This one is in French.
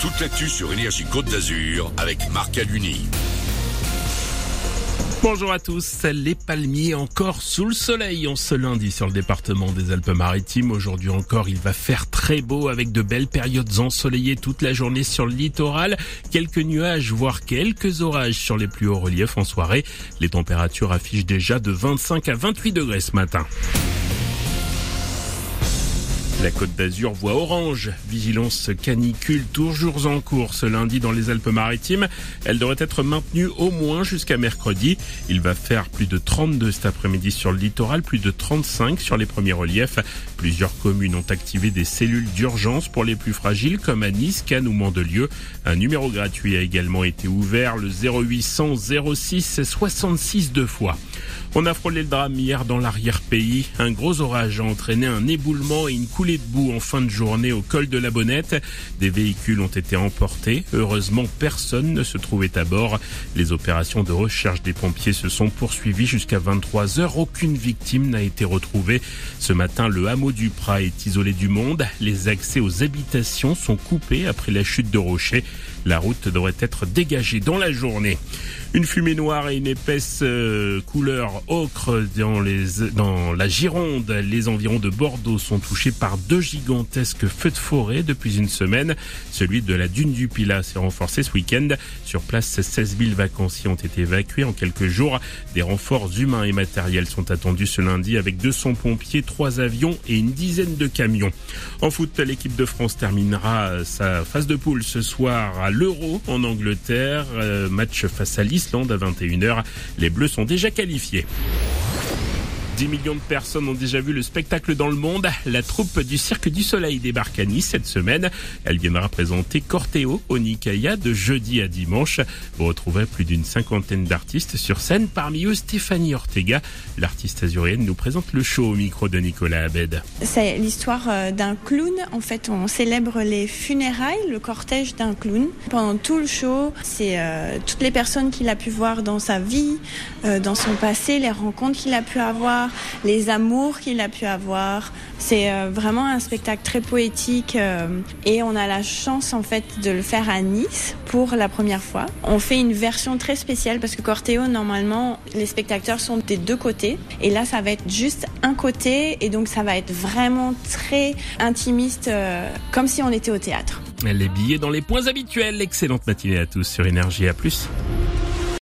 toute l'actu sur Énergie Côte d'Azur avec Marc Aluni. Bonjour à tous. Les palmiers encore sous le soleil en ce lundi sur le département des Alpes-Maritimes. Aujourd'hui encore, il va faire très beau avec de belles périodes ensoleillées toute la journée sur le littoral. Quelques nuages, voire quelques orages sur les plus hauts reliefs en soirée. Les températures affichent déjà de 25 à 28 degrés ce matin. La Côte d'Azur voit orange. Vigilance canicule toujours en cours ce lundi dans les Alpes-Maritimes. Elle devrait être maintenue au moins jusqu'à mercredi. Il va faire plus de 32 cet après-midi sur le littoral, plus de 35 sur les premiers reliefs. Plusieurs communes ont activé des cellules d'urgence pour les plus fragiles comme à Nice, Cannes ou Mandelieu. Un numéro gratuit a également été ouvert, le 0800 06 66 deux fois. On a frôlé le drame hier dans l'arrière-pays. Un gros orage a entraîné un éboulement et une coulée de boue en fin de journée au col de la Bonnette. Des véhicules ont été emportés. Heureusement, personne ne se trouvait à bord. Les opérations de recherche des pompiers se sont poursuivies jusqu'à 23 heures. Aucune victime n'a été retrouvée. Ce matin, le hameau du Prat est isolé du monde. Les accès aux habitations sont coupés après la chute de rochers. La route devrait être dégagée dans la journée. Une fumée noire et une épaisse euh, couleur ocre dans, les, dans la Gironde. Les environs de Bordeaux sont touchés par deux gigantesques feux de forêt depuis une semaine. Celui de la dune du Pilat s'est renforcé ce week-end. Sur place, 16 000 vacanciers ont été évacués en quelques jours. Des renforts humains et matériels sont attendus ce lundi avec 200 pompiers, 3 avions et une dizaine de camions. En foot, l'équipe de France terminera sa phase de poule ce soir l'Euro en Angleterre. Euh, match face à l'Islande à 21h. Les Bleus sont déjà qualifiés. 10 millions de personnes ont déjà vu le spectacle dans le monde. La troupe du Cirque du Soleil débarque à Nice cette semaine. Elle viendra présenter Corteo au Nicaïa de jeudi à dimanche. Vous retrouverez plus d'une cinquantaine d'artistes sur scène. Parmi eux, Stéphanie Ortega. L'artiste azurienne nous présente le show au micro de Nicolas Abed. C'est l'histoire euh, d'un clown. En fait, on célèbre les funérailles, le cortège d'un clown. Pendant tout le show, c'est euh, toutes les personnes qu'il a pu voir dans sa vie, euh, dans son passé, les rencontres qu'il a pu avoir, les amours qu'il a pu avoir. C'est euh, vraiment un spectacle très poétique euh, et on a la chance en fait de le faire à Nice pour la première fois. On fait une version très spéciale parce que Corteo normalement les spectateurs sont des deux côtés et là ça va être juste un côté et donc ça va être vraiment très intimiste euh, comme si on était au théâtre. Les billets dans les points habituels. Excellente matinée à tous sur Énergie à plus.